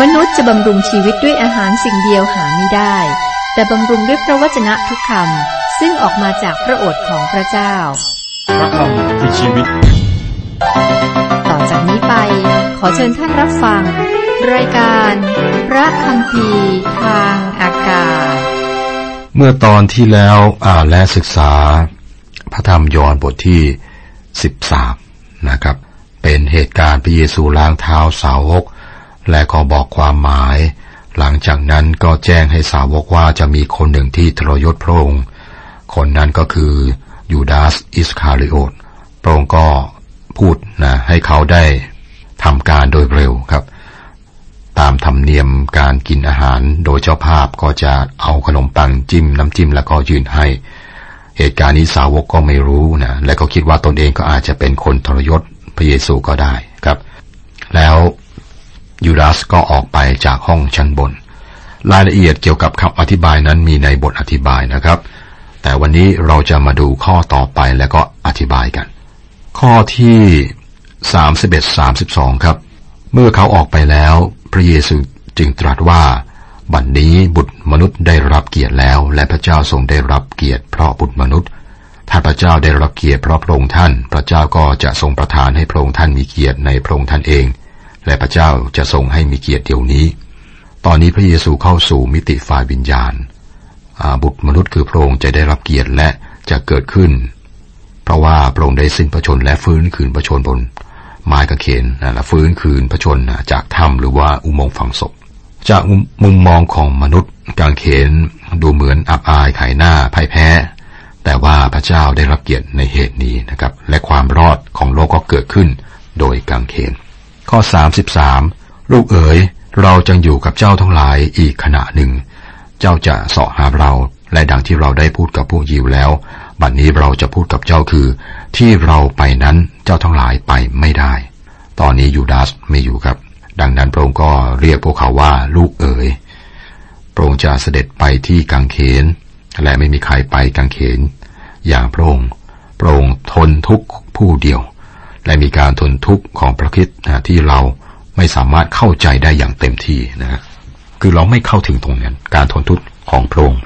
มนุษย์จะบำรุงชีวิตด้วยอาหารสิ่งเดียวหาไม่ได้ แต่บำรุงด้วยพระวจนะทุกคำซึ่งออกมาจากพระโอษฐ์ของพระเจ้า พระคำคือชีวิต ต่อจากนี้ไป ขอเชิญท่านรับฟัง รายการ พระคำพีทางอากาศ เมื่อตอนที่แล้วอ่านและศึกษา พระธรรมยอห์นบทที่สิบสามนะครับ เป็นเหตุการณ์พระเยซูล้างเท้าสาวก และก็บอกความหมาย หลังจากนั้นก็แจ้งให้สาวกว่าจะมีคนหนึ่งที่ทรยศพระองค์ คนนั้นก็คือยูดาสอิสคาริโอตพระองค์ก็พูดนะให้เขาได้ทำการโดยเร็วครับ ตามธรรมเนียมการกินอาหารโดยเจ้าภาพก็จะเอาขนมปังจิ้มน้ำจิ้มแล้วก็ยื่นให้ เหตุการณ์นี้สาวกก็ไม่รู้นะและก็คิดว่าตนเองก็อาจจะเป็นคนทรยศพระเยซูก็ได้ครับ แล้ว ยูดาสก็ออกไปจากห้องชั้นบน รายละเอียดเกี่ยวกับคำอธิบายนั้นมีในบทอธิบายนะครับ แต่วันนี้เราจะมาดูข้อต่อไปแล้วก็อธิบายกัน ข้อที่ 31 32 ครับ เมื่อเขาออกไปแล้ว พระเยซูจึงตรัสว่า บัดนนี้บุตรมนุษย์ได้รับเกียรติแล้ว และพระเจ้าทรงได้รับเกียรติเพราะบุตรมนุษย์ถ้าพระเจ้าได้รับเกียรติเพราะพระองค์ท่าน พระเจ้าก็จะทรงประทานให้พระองค์ท่านมีเกียรติในพระองค์ท่านเอง และพระเจ้าจะทรงให้มีเกียรติเดี๋ยวนี้ ตอนนี้พระเยซูเข้าสู่มิติฝ่ายวิญญาณบุตรมนุษย์คือพระองค์จะได้รับเกียรติและจะเกิดขึ้น เพราะว่าพระองค์ได้สิ้นพระชนและฟื้นคืนพระชนบนไม้กางเขนและฟื้นคืนพระชนจากถ้ำหรือว่าอุโมงค์ฝังศพ จากมุมมองของมนุษย์กางเขนดูเหมือนอับอายขายหน้าพ่ายแพ้ แต่ว่าพระเจ้าได้รับเกียรติในเหตุนี้นะครับ และความรอดของโลกก็เกิดขึ้นโดยกางเขน ข้อ 33 ลูกเอ๋ย เราจังอยู่กับเจ้าทั้งหลายอีกขณะหนึ่ง เจ้าจะเสาะหาเราและดังที่เราได้พูดกับพวกยิวแล้ว บัดนนี้เราจะพูดกับเจ้าคือ ที่เราไปนั้นเจ้าทั้งหลายไปไม่ได้ ตอนนี้ยูดาสไม่อยู่ครับ ดังนั้นพระองค์ก็เรียกพวกเขาว่าลูกเอ๋ย พระองค์จะเสด็จไปที่กังเขน และไม่มีใครไปกังเขน อย่างพระองค์ พระองค์ทนทุกข์ผู้เดียว และมีการทนทุกข์ของพระคิดนะที่เราไม่สามารถเข้าใจได้อย่างเต็มที่นะคือเราไม่เข้าถึงตรงนั้นการทนทุกข์ของพระองค์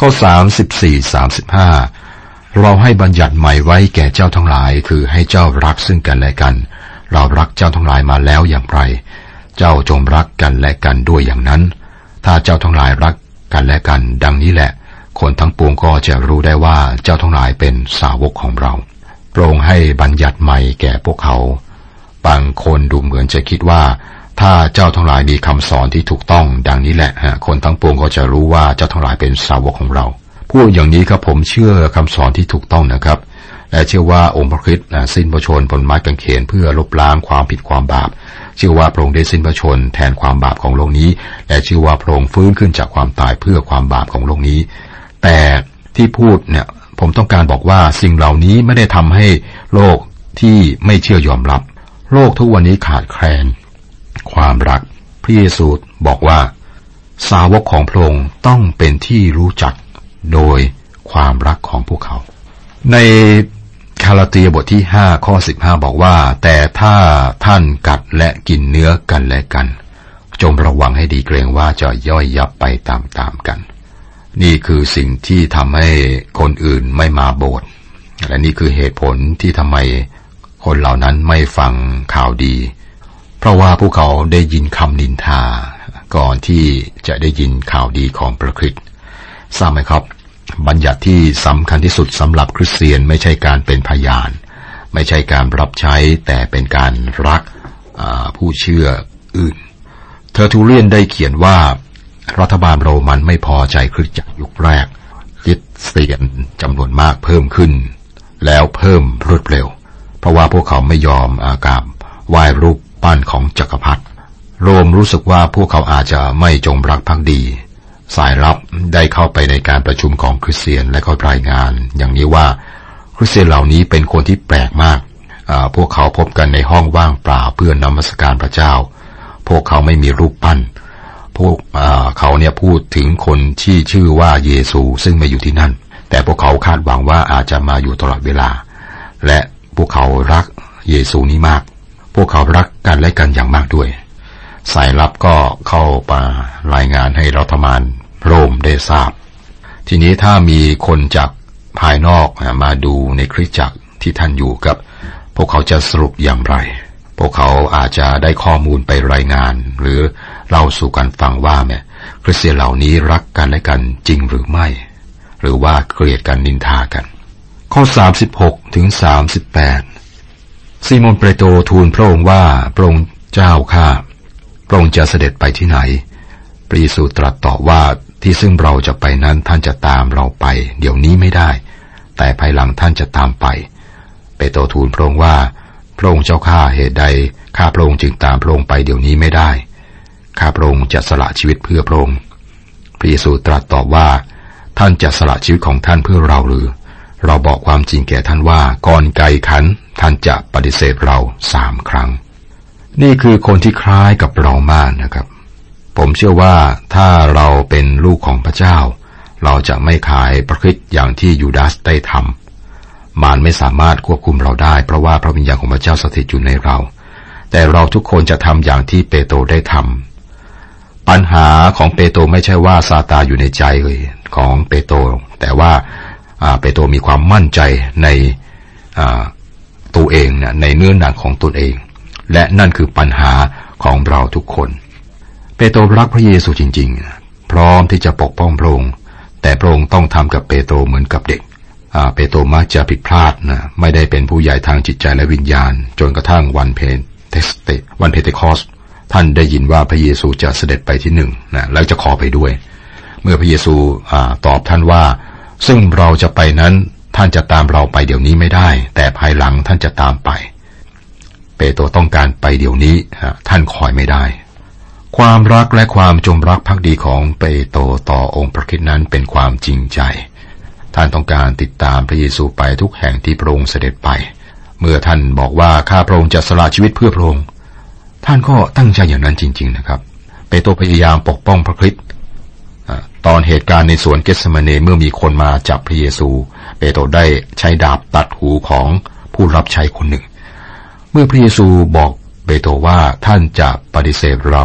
ข้อสามสิบสี่สามสิบห้าเราให้บัญญัติใหม่ไว้แก่เจ้าทั้งหลาย คือให้เจ้ารักซึ่งกันและกัน เรารักเจ้าทั้งหลายมาแล้วอย่างไร เจ้าจงรักกันและกันด้วยอย่างนั้น ถ้าเจ้าทั้งหลายรักกันและกัน ดังนี้แหละ คนทั้งปวงก็จะรู้ได้ว่าเจ้าทั้งหลายเป็นสาวกของเรา โปรงให้บัญญัติใหม่แก่พวกเขา บางคนดูเหมือนจะคิดว่า ถ้าเจ้าทั้งหลายมีคำสอนที่ถูกต้องดังนี้แหละฮะคนทั้งปวงก็จะรู้ว่าเจ้าทั้งหลายเป็นสาวกของเราพูดอย่างนี้ครับผมเชื่อคำสอนที่ถูกต้องนะครับ และเชื่อว่าองค์พระคริสต์สิ้นพระชนบนไม้กางเขนเพื่อลบล้างความผิดความบาป เชื่อว่าพระองค์ได้สิ้นพระชนแทนความบาปของโลกนี้ และเชื่อว่าพระองค์ฟื้นขึ้นจากความตายเพื่อความบาปของโลกนี้ แต่ที่พูดเนี่ย ผมต้องการบอกว่าสิ่งเหล่านี้ไม่ได้ทำให้โลกที่ไม่เชื่อยอมรับ โลกทุกวันนี้ขาดแคลน ความรัก พระเยซูบอกว่า สาวกของพระองค์ต้องเป็นที่รู้จักโดยความรักของพวกเขา ในคาราเตียบทที่ห้าข้อสิบห้าบอกว่า แต่ถ้าท่านกัดและกินเนื้อกันและกัน จงระวังให้ดีเกรงว่าจะย่อยยับไปตามๆกัน นี่คือสิ่งที่ทำให้คนอื่นไม่มาโบสถ์และนี่คือเหตุผลที่ทำไมคนเหล่านั้นไม่ฟังข่าวดี เพราะว่าพวกเขาได้ยินคำนินทา ก่อนที่จะได้ยินข่าวดีของพระคริสต์ทราบไหมครับ บัญญัติที่สำคัญที่สุดสำหรับคริสเตียนไม่ใช่การเป็นพยาน ไม่ใช่การรับใช้แต่เป็นการรักผู้เชื่ออื่นเทอร์ทูเลียนได้เขียนว่า รัฐบาลโรมันไม่พอใจคริสตจักรยุคแรกคริสเตียนจำนวนมากเพิ่มขึ้น แล้วเพิ่มรวดเร็ว เพราะว่าพวกเขาไม่ยอมอากาศไหว้รูปปั้นของจักรพรรดิโรมรู้สึกว่าพวกเขาอาจจะไม่จงรักภักดี สายลับได้เข้าไปในการประชุมของคริสเตียนและก็รายงาน อย่างนี้ว่าคริสเตียนเหล่านี้เป็นคนที่แปลกมาก พวกเขาพบกันในห้องว่างเปล่าเพื่อนนมัสการพระเจ้า พวกเขาไม่มีรูปปั้น พวกเขาเนี่ยพูดถึงคนที่ชื่อว่าเยซูซึ่งมาอยู่ที่นั่น แต่พวกเขาคาดหวังว่าอาจจะมาอยู่ตลอดเวลา และพวกเขารักเยซูนี้มาก พวกเขารักกันและกันอย่างมากด้วย สายลับก็เข้ามารายงานให้รัฐบาลโรมได้ทราบ ทีนี้ถ้ามีคนจากภายนอกมาดูในคริสตจักรที่ท่านอยู่กับ พวกเขาจะสรุปอย่างไร พวกเขาอาจจะได้ข้อมูลไปรายงาน หรือ เล่าสู่กันฟังว่าแม่คริสเตียนเหล่านี้รักกันและกันจริงหรือไม่ หรือว่าเกลียดกันนินทากัน ข้อ 36ถึง38ซีโมนเปโตรทูลพระองค์ว่าพระองค์เจ้าข้าพระองค์จะเสด็จไปที่ไหนพระเยซูตรัสตอบว่าที่ซึ่งเราจะไปนั้นท่านจะตามเราไป เดี๋ยวนี้ไม่ได้ แต่ภายหลังท่านจะตามไป เปโตรทูลพระองค์ว่า พระองค์เจ้าข้าเหตุใดข้าพระองค์จึงตามพระองค์ไปเดี๋ยวนี้ไม่ได้ ข้าพระองค์จะสละชีวิตเพื่อพระองค์ พระเยซูตรัสตอบว่า ท่านจะสละชีวิตของท่านเพื่อเราหรือ เราบอกความจริงแก่ท่านว่าก่อนไกลขัน ท่านจะปฏิเสธเราสามครั้ง นี่คือคนที่คล้ายกับเรามากนะครับ ผมเชื่อว่าถ้าเราเป็นลูกของพระเจ้า เราจะไม่ขายประคิดอย่างที่ยูดาสได้ทำมารไม่สามารถควบคุมเราได้ เพราะว่าพระวิญญาณของพระเจ้าสถิตอยู่ในเรา แต่เราทุกคนจะทำอย่างที่เปโตรได้ทำ ปัญหาของเปโตรไม่ใช่ว่าซาตาอยู่ในใจเลยของเปโตรแต่ว่าเปโตรมีความมั่นใจในตัวเองในเนื้อหนังของตนเอง และนั่นคือปัญหาของเราทุกคน เปโตรรักพระเยซูจริง ๆ พร้อมที่จะปกป้องพระองค์แต่พระองค์ต้องทำกับเปโตรเหมือนกับเด็กเปโตรมักจะผิดพลาดนะไม่ได้เป็นผู้ใหญ่ทางจิตใจและวิญญาณ จนกระทั่งวันเพนเทสเตวันเพเทคอส ท่านได้ยินว่าพระเยซูจะเสด็จไปที่หนึ่งนะแล้วจะขอไปด้วย เมื่อพระเยซูตอบท่านว่า ซึ่งเราจะไปนั้นท่านจะตามเราไปเดี๋ยวนี้ไม่ได้ แต่ภายหลังท่านจะตามไป เปโตรต้องการไปเดี๋ยวนี้ท่านคอยไม่ได้ ความรักและความจงรักภักดีของเปโตรต่อองค์พระคิดนั้นเป็นความจริงใจ ท่านต้องการติดตามพระเยซูไปทุกแห่งที่พระองค์เสด็จไป เมื่อท่านบอกว่าข้าพระองค์จะสละชีวิตเพื่อพระองค์ ท่านก็ตั้งใจอย่างนั้นจริง ๆ นะครับ เปโตรพยายามปกป้องพระคริสต์ตอนเหตุการณ์ในสวนเกสมาเนเมื่อมีคนมาจับพระเยซู เปโตรได้ใช้ดาบตัดหูของผู้รับใช้คนหนึ่ง เมื่อพระเยซูบอกเปโตรว่าท่านจะปฏิเสธเรา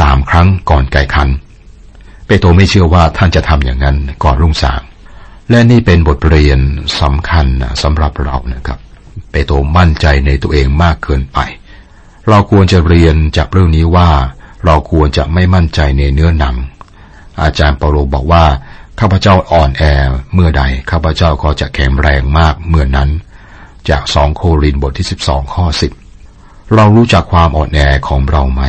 สามครั้งก่อนไก่คัน เปโตรไม่เชื่อว่าท่านจะทำอย่างนั้นก่อนรุ่งสาง และนี่เป็นบทเรียนสำคัญสำหรับเรานะครับ เปโตรมั่นใจในตัวเองมากเกินไป เราควรจะเรียนจากเรื่องนี้ว่า เราควรจะไม่มั่นใจในเนื้อหนัง อาจารย์เปาโลบอกว่าข้าพเจ้าอ่อนแอเมื่อใดข้าพเจ้าก็จะแข็งแรงมากเมื่อนั้น จากสองโครินบทที่สิบสองข้อสิบเรารู้จักความอ่อนแอของเราไหม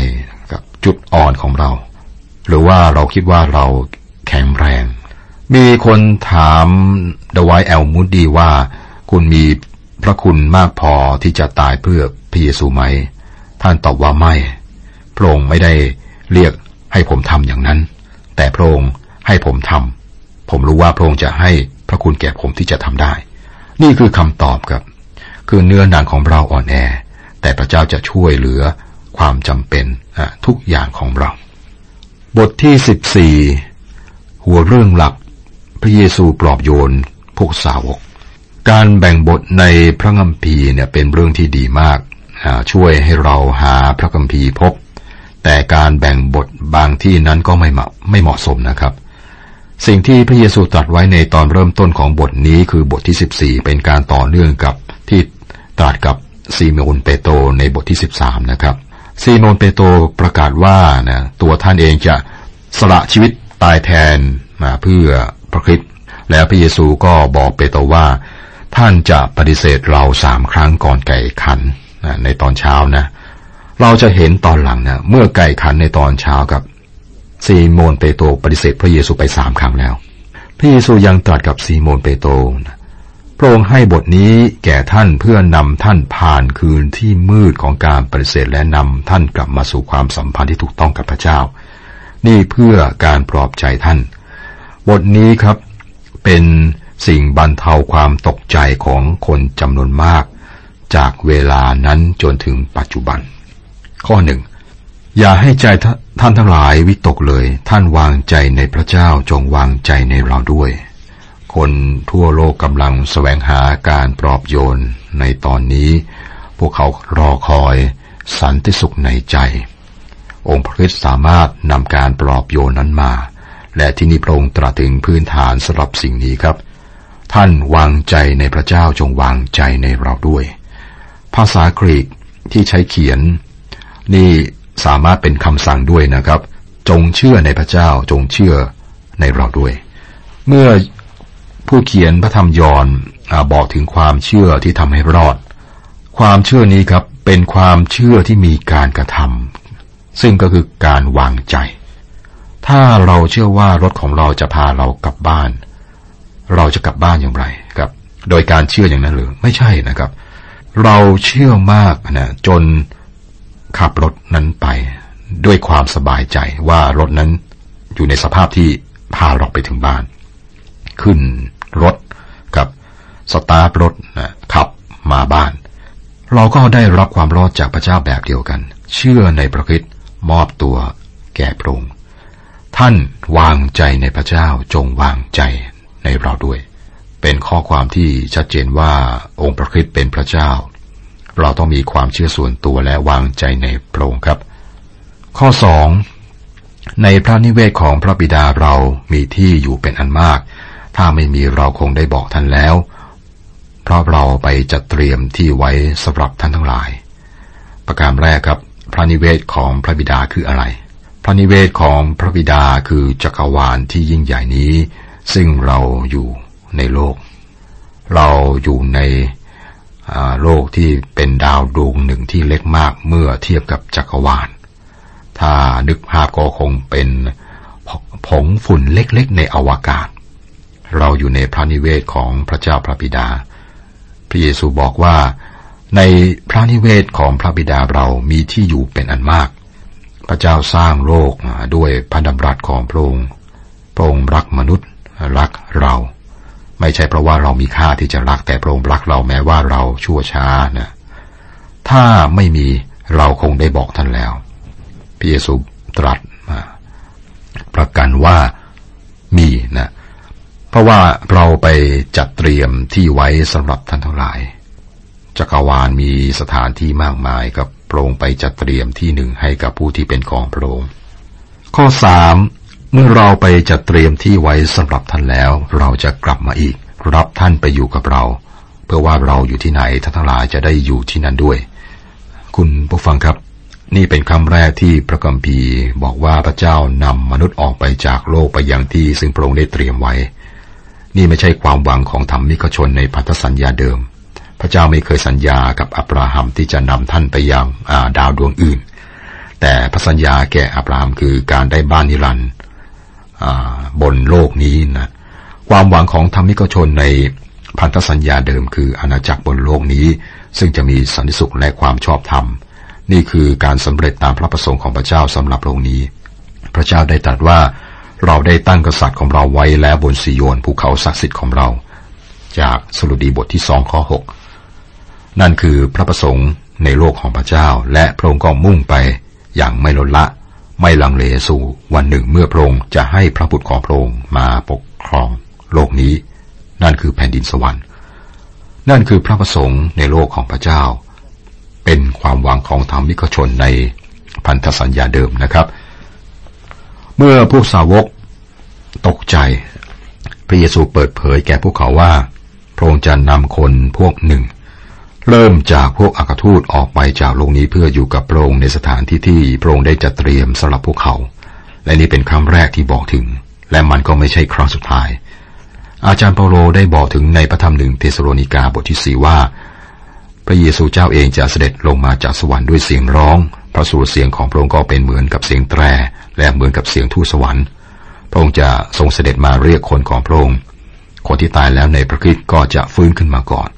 กับจุดอ่อนของเรา หรือว่าเราคิดว่าเราแข็งแรง มีคนถามเดวายแอลมูดดีว่า คุณมีพระคุณมากพอที่จะตายเพื่อพระเยซูไหม ท่านตอบว่าไม่ พระองค์ไม่ได้เรียกให้ผมทำอย่างนั้น แต่พระองค์ให้ผมทำผมรู้ว่าพระองค์จะให้พระคุณแก่ผมที่จะทำได้ นี่คือคำตอบครับ คือเนื้อหนังของเราอ่อนแอ แต่พระเจ้าจะช่วยเหลือความจำเป็นทุกอย่างของเรา บทที่สิบสี่หัวเรื่องหลัก พระเยซูปลอบโยนพวกสาวก การแบ่งบทในพระงัมพีเนี่ยเป็นเรื่องที่ดีมาก ช่วยให้เราหาพระคัมภีร์พบ แต่การแบ่งบทบางที่นั้นก็ไม่เหมาะไม่เหมาะสมนะครับ สิ่งที่พระเยซูตรัสไว้ในตอนเริ่มต้นของบทนี้คือบทที่ 14 เป็นการต่อเนื่องกับที่ตรัสกับซีโมนเปโตรในบทที่ 13 นะครับซีโมนเปโตรประกาศว่านะตัวท่านเองจะสละชีวิตตายแทนมาเพื่อพระคริสต์แล้วพระเยซูก็บอกเปโตรว่า ท่านจะปฏิเสธเราสามครั้งก่อนไก่ขัน ในตอนเช้านะ เราจะเห็นตอนหลังนะเมื่อไก่ขันในตอนเช้ากับซีโมนเปโตรปฏิเสธพระเยซูไปสามครั้งแล้ว พระเยซูยังตรัสกับซีโมนเปโตรพระองค์ให้บทนี้แก่ท่านเพื่อนำท่านผ่านคืนที่มืดของการปฏิเสธและนำท่านกลับมาสู่ความสัมพันธ์ที่ถูกต้องกับพระเจ้า นี่เพื่อการปลอบใจท่าน บทนี้ครับเป็นสิ่งบรรเทาความตกใจของคนจำนวนมาก จากเวลานั้นจนถึงปัจจุบัน ข้อหนึ่งอย่าให้ใจท่านทั้งหลายวิตกเลย ท่านวางใจในพระเจ้าจงวางใจในเราด้วย คนทั่วโลกกำลังแสวงหาการปลอบโยนในตอนนี้ พวกเขารอคอยสันติสุขในใจ องค์พระคริสต์สามารถนำการปลอบโยนนั้นมา และที่นี้พระองค์ตรัสถึงพื้นฐานสำหรับสิ่งนี้ครับ ท่านวางใจในพระเจ้าจงวางใจในเราด้วย ภาษากรีกที่ใช้เขียน นี่สามารถเป็นคำสั่งด้วยนะครับ จงเชื่อในพระเจ้าจงเชื่อในเราด้วย เมื่อผู้เขียนพระธรรมยอห์นบอกถึงความเชื่อที่ทำให้รอด ความเชื่อนี้ครับเป็นความเชื่อที่มีการกระทำซึ่งก็คือการวางใจ ถ้าเราเชื่อว่ารถของเราจะพาเรากลับบ้าน เราจะกลับบ้านอย่างไรครับ โดยการเชื่ออย่างนั้นหรือไม่ใช่นะครับ เราเชื่อมากนะจนขับรถนั้นไป ด้วยความสบายใจว่ารถนั้นอยู่ในสภาพที่พาเราไปถึงบ้าน ขึ้นรถกับสตาร์ทรถนะขับมาบ้าน เราก็ได้รับความรอดจากพระเจ้าแบบเดียวกัน เชื่อในพระคิดมอบตัวแก่พระองค์ท่านวางใจในพระเจ้าจงวางใจในเราด้วย เป็นข้อความที่ชัดเจนว่าองค์พระคิดเป็นพระเจ้า เราต้องมีความเชื่อส่วนตัวและวางใจในพระองค์ครับ ข้อสองในพระนิเวศของพระบิดาเรามีที่อยู่เป็นอันมาก ถ้าไม่มีเราคงได้บอกท่านแล้ว เพราะเราไปจัดเตรียมที่ไว้สำหรับท่านทั้งหลาย ประการแรกครับ พระนิเวศของพระบิดาคืออะไร พระนิเวศของพระบิดาคือจักรวาลที่ยิ่งใหญ่นี้ ซึ่งเราอยู่ ในโลก เราอยู่ในโลกที่เป็นดาวดวงหนึ่งที่เล็กมากเมื่อเทียบกับจักรวาล ถ้านึกภาพก็คงเป็นผงฝุ่นเล็กๆในอวกาศ เราอยู่ในพระนิเวศของพระเจ้าพระบิดา พระเยซูบอกว่าในพระนิเวศของพระบิดาเรามีที่อยู่เป็นอันมาก พระเจ้าสร้างโลกด้วยพระดำรัสของพระองค์ พระองค์รักมนุษย์รักเรา ไม่ใช่เพราะว่าเรามีค่าที่จะรักแต่พระองค์รักเราแม้ว่าเราชั่วช้านะถ้าไม่มีเราคงได้บอกท่านแล้วพระเยซูตรัสมาประกันว่ามีนะเพราะว่าเราไปจัดเตรียมที่ไว้สำหรับท่านทั้งหลายจักรวาลมีสถานที่มากมายกับโปรงไปจัดเตรียมที่หนึ่งให้กับผู้ที่เป็นของพระองค์ข้อสาม เมื่อเราไปจัดเตรียมที่ไว้สำหรับท่านแล้ว เราจะกลับมาอีก รับท่านไปอยู่กับเรา เพื่อว่าเราอยู่ที่ไหนท่านทั้งหลายจะได้อยู่ที่นั่นด้วย คุณผู้ฟังครับ นี่เป็นคำแรกที่พระกัมภีร์บอกว่าพระเจ้านำมนุษย์ออกไปจากโลกไปยังที่ซึ่งพระองค์ได้เตรียมไว้ นี่ไม่ใช่ความหวังของธรรมิกชนในพันธสัญญาเดิม พระเจ้าไม่เคยสัญญากับอับราฮัมที่จะนำท่านไปยังดาวดวงอื่น แต่พระสัญญาแก่อับราฮัมคือการได้บ้านนิรันดร์ บนโลกนี้นะความหวังของธรรมิกชนในพันธสัญญาเดิมคืออาณาจักรบนโลกนี้ ซึ่งจะมีสันติสุขและความชอบธรรม นี่คือการสำเร็จตามพระประสงค์ของพระเจ้าสำหรับโลกนี้ พระเจ้าได้ตรัสว่าเราได้ตั้งกษัตริย์ของเราไว้แล้วบนสิโยนภูเขาศักดิ์สิทธิ์ของเรา จากสรุดีบทที่สองข้อหกนั่นคือพระประสงค์ในโลกของพระเจ้า และพระองค์ก็มุ่งไปอย่างไม่ลดละ ไม่ลังเลสู่วันหนึ่งเมื่อพระองค์จะให้พระบุตรของพระองค์มาปกครอง โลกนี้ นั่นคือแผ่นดินสวรรค์ นั่นคือพระประสงค์ในโลกของพระเจ้า เป็นความหวังของธรรมิกชนในพันธสัญญาเดิมนะครับ เมื่อพวกสาวกตกใจ พระเยซูเปิดเผยแก่พวกเขาว่า พระองค์จะนำคนพวกหนึ่ง เริ่มจากพวกอัคทูตออกไปจากโลกนี้เพื่ออยู่กับพระองค์ในสถานที่ที่พระองค์ได้จัดเตรียมสำหรับพวกเขา และนี่เป็นครั้งแรกที่บอกถึง และมันก็ไม่ใช่ครั้งสุดท้าย อาจารย์เปาโลได้บอกถึงในพระธรรมหนึ่งเทสโลนิกาบทที่สี่ว่า พระเยซูเจ้าเองจะเสด็จลงมาจากสวรรค์ด้วยเสียงร้อง พระสุรเสียงของพระองค์ก็เป็นเหมือนกับเสียงแตร และเหมือนกับเสียงทูตสวรรค์ พระองค์จะทรงเสด็จมาเรียกคนของพระองค์คนที่ตายแล้วในพระคริสต์ก็จะฟื้นขึ้นมาก่อน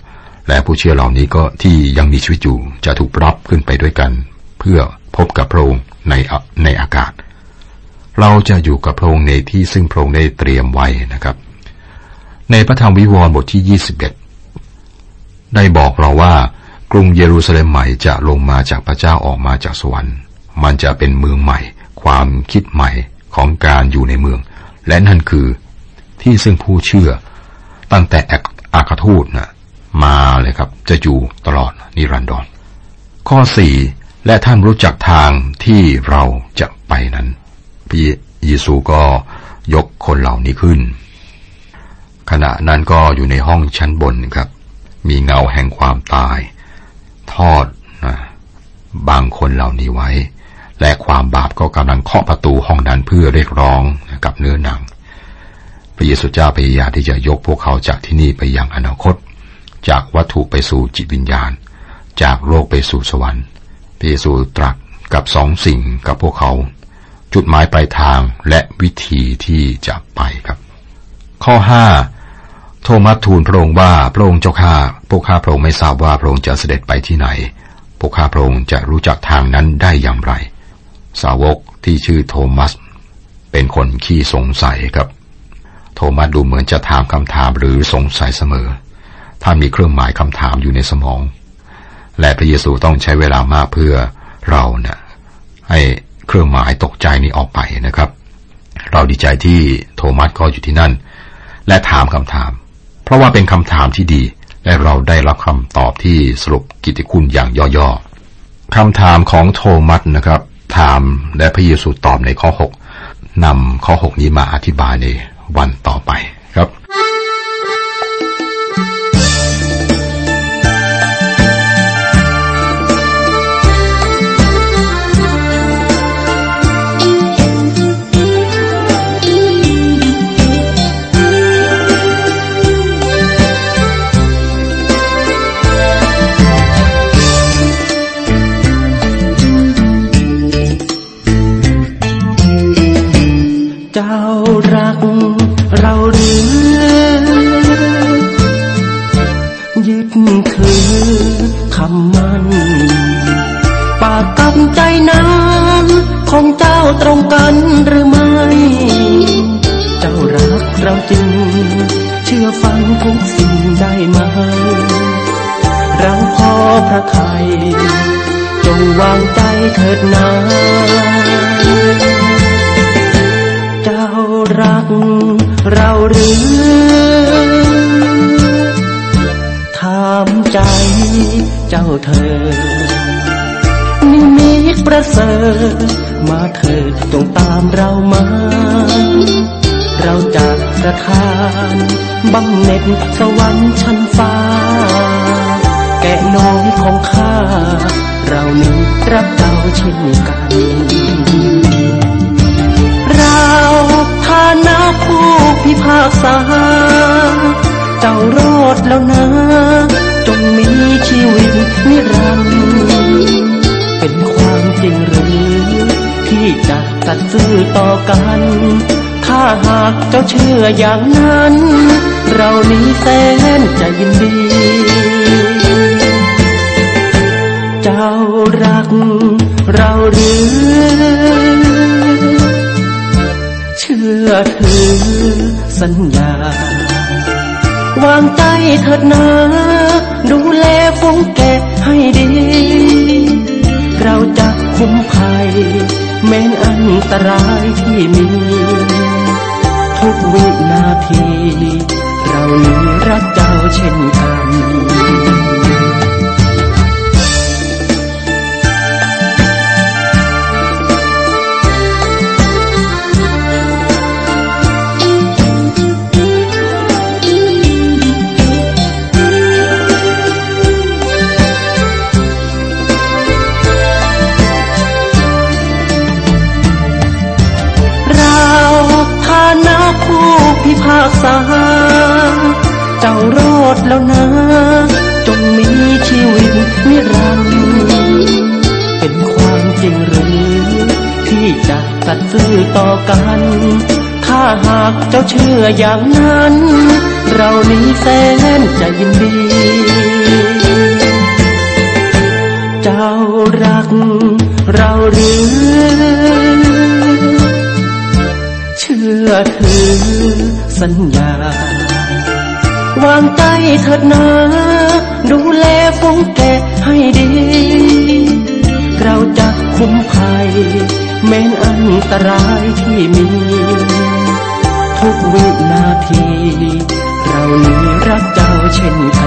และผู้เชื่อเหล่านี้ก็ที่ยังมีชีวิตอยู่จะถูกรับขึ้นไปด้วยกัน เพื่อพบกับพระองค์ในในอากาศ เราจะอยู่กับพระองค์ในที่ซึ่งพระองค์ได้เตรียมไว้นะครับ ในพระธรรมวิวรณ์บทที่ 21 ได้บอกเราว่ากรุงเยรูซาเล็มใหม่จะลงมาจากพระเจ้าออกมาจากสวรรค์ มันจะเป็นเมืองใหม่ ความคิดใหม่ของการอยู่ในเมือง และนั่นคือที่ซึ่งผู้เชื่อตั้งแต่อาคาทูตนะ มาเลยครับ จะอยู่ตลอดนิรันดร ข้อสี่และท่านรู้จักทางที่เราจะไปนั้นพระเยซูก็ยกคนเหล่านี้ขึ้น ขณะนั้นก็อยู่ในห้องชั้นบนครับ มีเงาแห่งความตาย ทอดนะบางคนเหล่านี้ไว้ และความบาปก็กำลังเคาะประตูห้องนั้นเพื่อเรียกร้องกับเนื้อหนัง พระเยซูเจ้าพยายามที่จะยกพวกเขาจากที่นี่ไปยังอนาคต จากวัตถุไปสู่จิตวิญญาณ จากโลกไปสู่สวรรค์พระเยซูตรัสกับสองสิ่งกับพวกเขา จุดหมายปลายทางและวิธีที่จะไปครับ ข้อห้าโทมัสทูลพระองค์ว่าพระองค์เจ้าข้าพวกข้าพระองค์ไม่ทราบว่าพระองค์จะเสด็จไปที่ไหน พวกข้าพระองค์จะรู้จักทางนั้นได้อย่างไร สาวกที่ชื่อโทมัส เป็นคนขี้สงสัยครับ โทมัสดูเหมือนจะถามคำถามหรือสงสัยเสมอ ท่านมีเครื่องหมายคำถามอยู่ในสมอง และพระเยซูต้องใช้เวลามากเพื่อเราเนะี่ยให้เครื่องหมายตกใจนี้ออกไปนะครับ เราดีใจที่โทมัสก็อยู่ที่นั่น และถามคำถาม เพราะว่าเป็นคำถามที่ดี และเราได้รับคำตอบที่สรุปกิติคุณอย่างย่อๆคำถามของโทมัสนะครับ ถามและพระเยซูตอบในข้อ 6นำข้อ 6 นี้มาอธิบายในวันต่อไปครับ เราหรือยึดถือคำมันปากกำใจนั้นของเจ้าตรงกันหรือไม่ เจ้ารักเราจริง เชื่อฟังทุกสิ่งได้ไหมเราขอพระไทย จงวางใจเถิดนา หรือถามใจเจ้าเธอนิมิตประเสริฐมาเธอจงตามเรามา เราจากสถานบำเหน็จสวรรค์ชั้นฟ้า แกะน้อยของข้า เรานี้รับเจ้าเช่นกัน ฐานะผู้พิพากษา เจ้ารอดแล้วนะ จงมีชีวิตนิรันดร์เป็นความจริงหรือ ที่จะสัตย์ซื่อต่อกัน ถ้าหากเจ้าเชื่ออย่างนั้น เรานี้แสนจะยินดี เจ้ารักเราหรือ อถือสัญญา วางใจเถิดนาดูแลฟงแกให้ดี เราจะคุ้มภัยแม้นอันตรายที่มี ทุกวินาที เรานี้รักเจ้าเช่นกันากษา เจ้ารอดแล้วนะ จงมีชีวิตนิรันดร์เป็นความจริงหรือ ที่จะสัตย์ซื่อต่อกัน ถ้าหากเจ้าเชื่ออย่างนั้น เรานี้แสนจะยินดี เจ้ารักเราหรือเชื่อถือ สัญญาวางใจเถิดนาดูแลฟงแกให้ดี เราจะคุ้มภัยแม้นอันตรายที่มี ทุกวินาที เรานี้รักเจ้าเช่นกัน